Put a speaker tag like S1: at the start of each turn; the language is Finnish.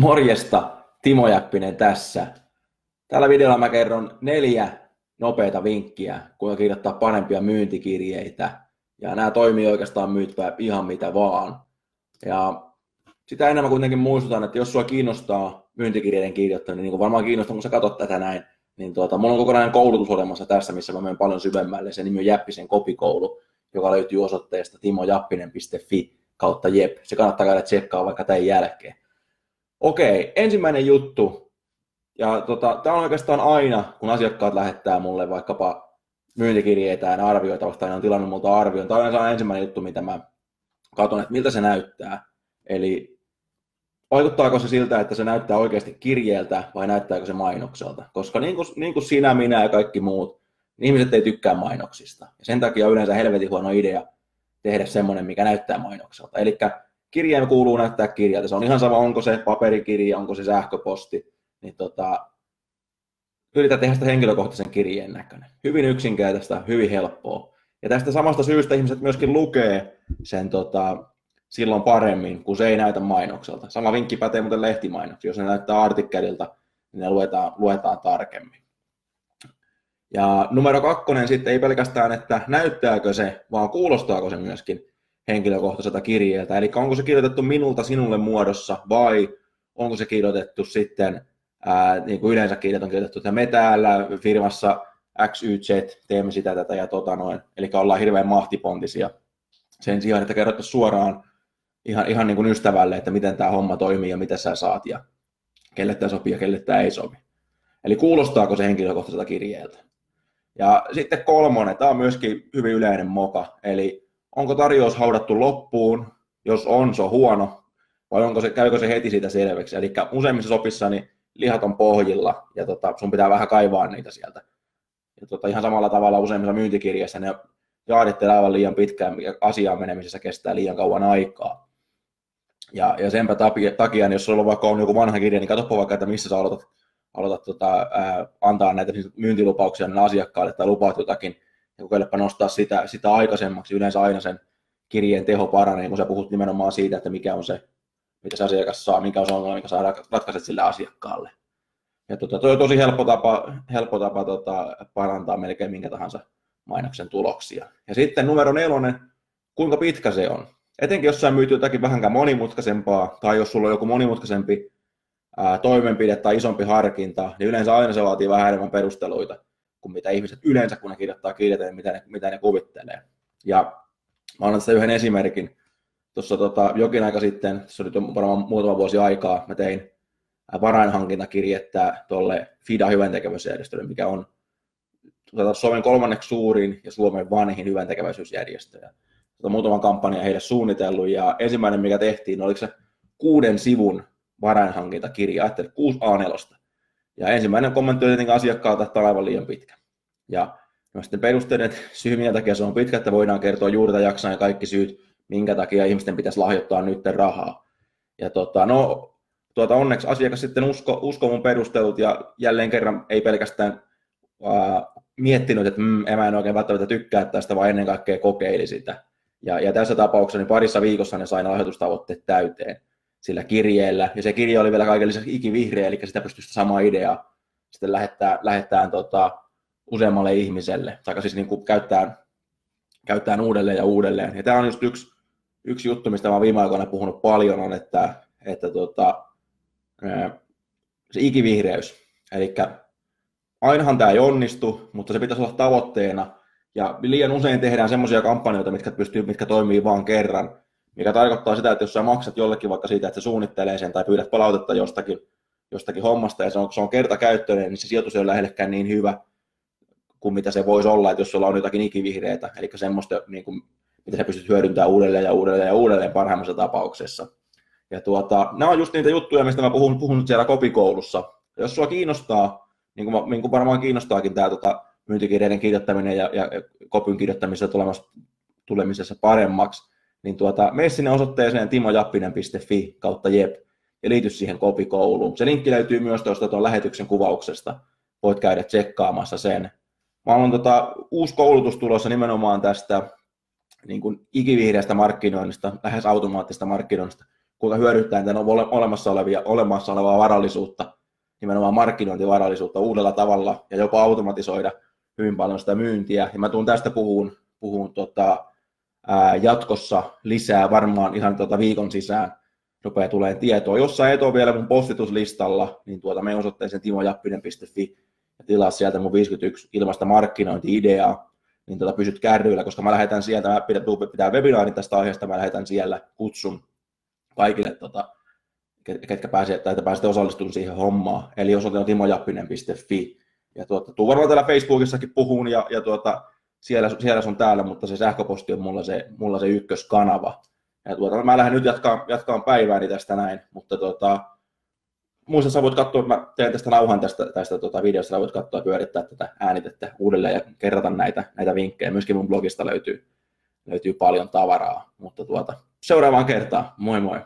S1: Morjesta, Timo Jäppinen tässä. Tällä videolla mä kerron neljä nopeita vinkkiä, kuinka kirjoittaa parempia myyntikirjeitä. Ja nämä toimii oikeastaan myytpää ihan mitä vaan. Ja sitä enemmän kuitenkin muistutan, että jos sua kiinnostaa myyntikirjeiden kirjoittaminen, niin kuin varmaan kiinnostaa, kun sä katsot tätä näin, niin tuota, mulla on kokonainen koulutus olemassa tässä, missä mä menen paljon syvemmälle. Se nimi on Jäppisen kopikoulu, joka löytyy osoitteesta timojappinen.fi kautta jep. Se kannattaa käydä tsekkaa vaikka tämän jälkeen. Okei, ensimmäinen juttu. Ja tota, tämä on oikeastaan aina, kun asiakkaat lähettää mulle vaikkapa myyntikirjeitä ja arvioita, vasta aina on tilannut multa arvion. Tämä on ensimmäinen juttu, mitä mä katson, että miltä se näyttää. Eli vaikuttaako se siltä, että se näyttää oikeasti kirjeeltä vai näyttääkö se mainokselta? Koska niin kuin, niin kuin sinä, minä ja kaikki muut, niin ihmiset ei tykkää mainoksista. Ja sen takia on yleensä helvetin huono idea tehdä semmoinen, mikä näyttää mainokselta. Eli kirjeen kuuluu näyttää kirjalta. Se on ihan sama, onko se paperikirja, onko se sähköposti. Niin tota, yritä tehdä sitä henkilökohtaisen kirjeen näköinen. Hyvin yksinkertaista, hyvin helppoa. Ja tästä samasta syystä ihmiset myöskin lukee sen tota, silloin paremmin, kun se ei näytä mainokselta. Sama vinkki pätee muuten lehtimainoksi. Jos ne näyttää artikkelilta, niin ne luetaan, luetaan tarkemmin. Ja numero kakkonen sitten ei pelkästään, että näyttääkö se, vaan kuulostaako se myöskin henkilökohtaiselta kirjeeltä. Eli onko se kirjoitettu minulta sinulle muodossa vai onko se kirjoitettu sitten, ää, niin kuin yleensä kirjat on kirjoitettu, että me täällä firmassa XYZ teemme sitä tätä ja tota noin. Eli ollaan hirveän mahtipontisia sen sijaan, että kerrottaisiin suoraan ihan, ihan niin kuin ystävälle, että miten tämä homma toimii ja mitä sä saat ja kelle tämä sopii ja kelle tämä ei sovi. Eli kuulostaako se henkilökohtaiselta kirjeeltä. Ja sitten kolmonen, tämä on myöskin hyvin yleinen moka, eli onko tarjous haudattu loppuun, jos on, se on huono, vai onko se, käykö se heti siitä selväksi. Eli useimmissa sopissa niin lihat on pohjilla ja tota, sun pitää vähän kaivaa niitä sieltä. Ja tota, ihan samalla tavalla useimmissa myyntikirjassa ne jaadittelee aivan liian pitkään, mikä asiaan menemisessä kestää liian kauan aikaa. Ja, ja senpä takia, niin jos sulla on vaikka on joku vanha kirja, niin katsoppa vaikka, että missä sä aloitat, aloitat tota, ää, antaa näitä myyntilupauksia asiakkaille tai lupaat jotakin, ja kokeilepa nostaa sitä, sitä aikaisemmaksi. Yleensä aina sen kirjeen teho paranee, kun sä puhut nimenomaan siitä, että mikä on se, mitä se asiakas saa, mikä on se ongelma, mikä saa ratkaiset sille asiakkaalle. Ja tota, toi on tosi helppo tapa, helppo tapa tota, parantaa melkein minkä tahansa mainoksen tuloksia. Ja sitten numero nelonen, kuinka pitkä se on. Etenkin jos sä myyt jotakin vähänkään monimutkaisempaa, tai jos sulla on joku monimutkaisempi ää, toimenpide tai isompi harkinta, niin yleensä aina se vaatii vähän enemmän perusteluita kuin mitä ihmiset yleensä, kun ne kirjoittaa niin mitä ne, mitä ne kuvittelee. Ja mä annan tässä yhden esimerkin. Tuossa tota, jokin aika sitten, se oli varmaan muutama vuosi aikaa, mä tein varainhankintakirjettä tuolle FIDA hyväntekeväisyysjärjestölle, mikä on tuota, Suomen kolmanneksi suurin ja Suomen vanhin hyväntekeväisyysjärjestö. Tota, muutaman kampanjan heille suunnitellut, ja ensimmäinen, mikä tehtiin, oliko se kuuden sivun varainhankintakirja, ajattelin 6 A4. Ja ensimmäinen kommentti oli tietenkin asiakkaalta, että on aivan liian pitkä. Ja no sitten perusteiden syy, minkä takia se on pitkä, että voidaan kertoa juurta jaksaa ja kaikki syyt, minkä takia ihmisten pitäisi lahjoittaa nyt rahaa. Ja tota, no, tuota, onneksi asiakas sitten usko, usko mun perustelut ja jälleen kerran ei pelkästään ää, miettinyt, että mm, en oikein välttämättä tykkää tästä, vaan ennen kaikkea kokeili sitä. Ja, ja tässä tapauksessa niin parissa viikossa ne sain lahjoitustavoitteet täyteen sillä kirjeellä. Ja se kirje oli vielä kaiken lisäksi ikivihreä, eli sitä pystyy samaa ideaa sitten lähettää, lähettää tota, useammalle ihmiselle, tai siis niin kuin käyttää, käyttää uudelleen ja uudelleen. Ja tämä on just yksi, yksi juttu, mistä olen viime aikoina puhunut paljon, on, että, että tota, se ikivihreys. Eli ainahan tämä ei onnistu, mutta se pitäisi olla tavoitteena. Ja liian usein tehdään semmoisia kampanjoita, mitkä, pystyy, mitkä toimii vain kerran mikä tarkoittaa sitä, että jos sä maksat jollekin vaikka siitä, että se suunnittelee sen tai pyydät palautetta jostakin, jostakin hommasta ja se on, se on kertakäyttöinen, niin se sijoitus ei ole lähellekään niin hyvä kuin mitä se voisi olla, että jos sulla on jotakin ikivihreitä, eli semmoista, niin kuin, mitä sä pystyt hyödyntämään uudelleen ja uudelleen ja uudelleen parhaimmassa tapauksessa. Ja tuota, nämä on just niitä juttuja, mistä mä puhun, puhun siellä kopikoulussa. Jos sua kiinnostaa, niin kuin, niin kuin varmaan kiinnostaakin tämä tota, myyntikirjeiden kirjoittaminen ja, ja kopyn kirjoittamisessa tulemisessa paremmaksi, niin tuota, mene sinne osoitteeseen timojappinen.fi kautta jep ja liity siihen kopikouluun. Se linkki löytyy myös tuosta tuon lähetyksen kuvauksesta. Voit käydä tsekkaamassa sen. Mä on tota, uusi koulutus tulossa nimenomaan tästä niin kuin ikivihreästä markkinoinnista, lähes automaattista markkinoinnista, kuinka hyödyttää tämän olemassa, olevia, olemassa olevaa varallisuutta, nimenomaan markkinointivarallisuutta uudella tavalla ja jopa automatisoida hyvin paljon sitä myyntiä. Ja mä tuun tästä puhun, puhun tota, jatkossa lisää varmaan ihan tota viikon sisään rupeaa tulee tietoa. Jos sä et ole vielä mun postituslistalla, niin tuota, me osoitteeseen timojappinen.fi ja tilaa sieltä mun 51 ilmasta markkinointi-ideaa, niin tuota, pysyt kärryillä, koska mä lähetän sieltä, mä pitää, pitää webinaarin tästä aiheesta, mä lähetän siellä kutsun kaikille, tota, ketkä pääsee, tai pääsette osallistumaan siihen hommaan. Eli osoite on timojappinen.fi. Ja tuota, tuu varmaan täällä Facebookissakin puhun ja, ja tuota, siellä, siellä on täällä, mutta se sähköposti on mulla se, mulla se ykköskanava. Ja tuota, mä lähden nyt jatkaa, jatkaa päivääni tästä näin, mutta tuota, muista sä voit katsoa, mä teen tästä nauhan tästä, tästä tuota videosta, sä voit katsoa pyörittää tätä äänitettä uudelleen ja kerrata näitä, näitä vinkkejä. Myöskin mun blogista löytyy, löytyy paljon tavaraa, mutta tuota, seuraavaan kertaan. Moi moi!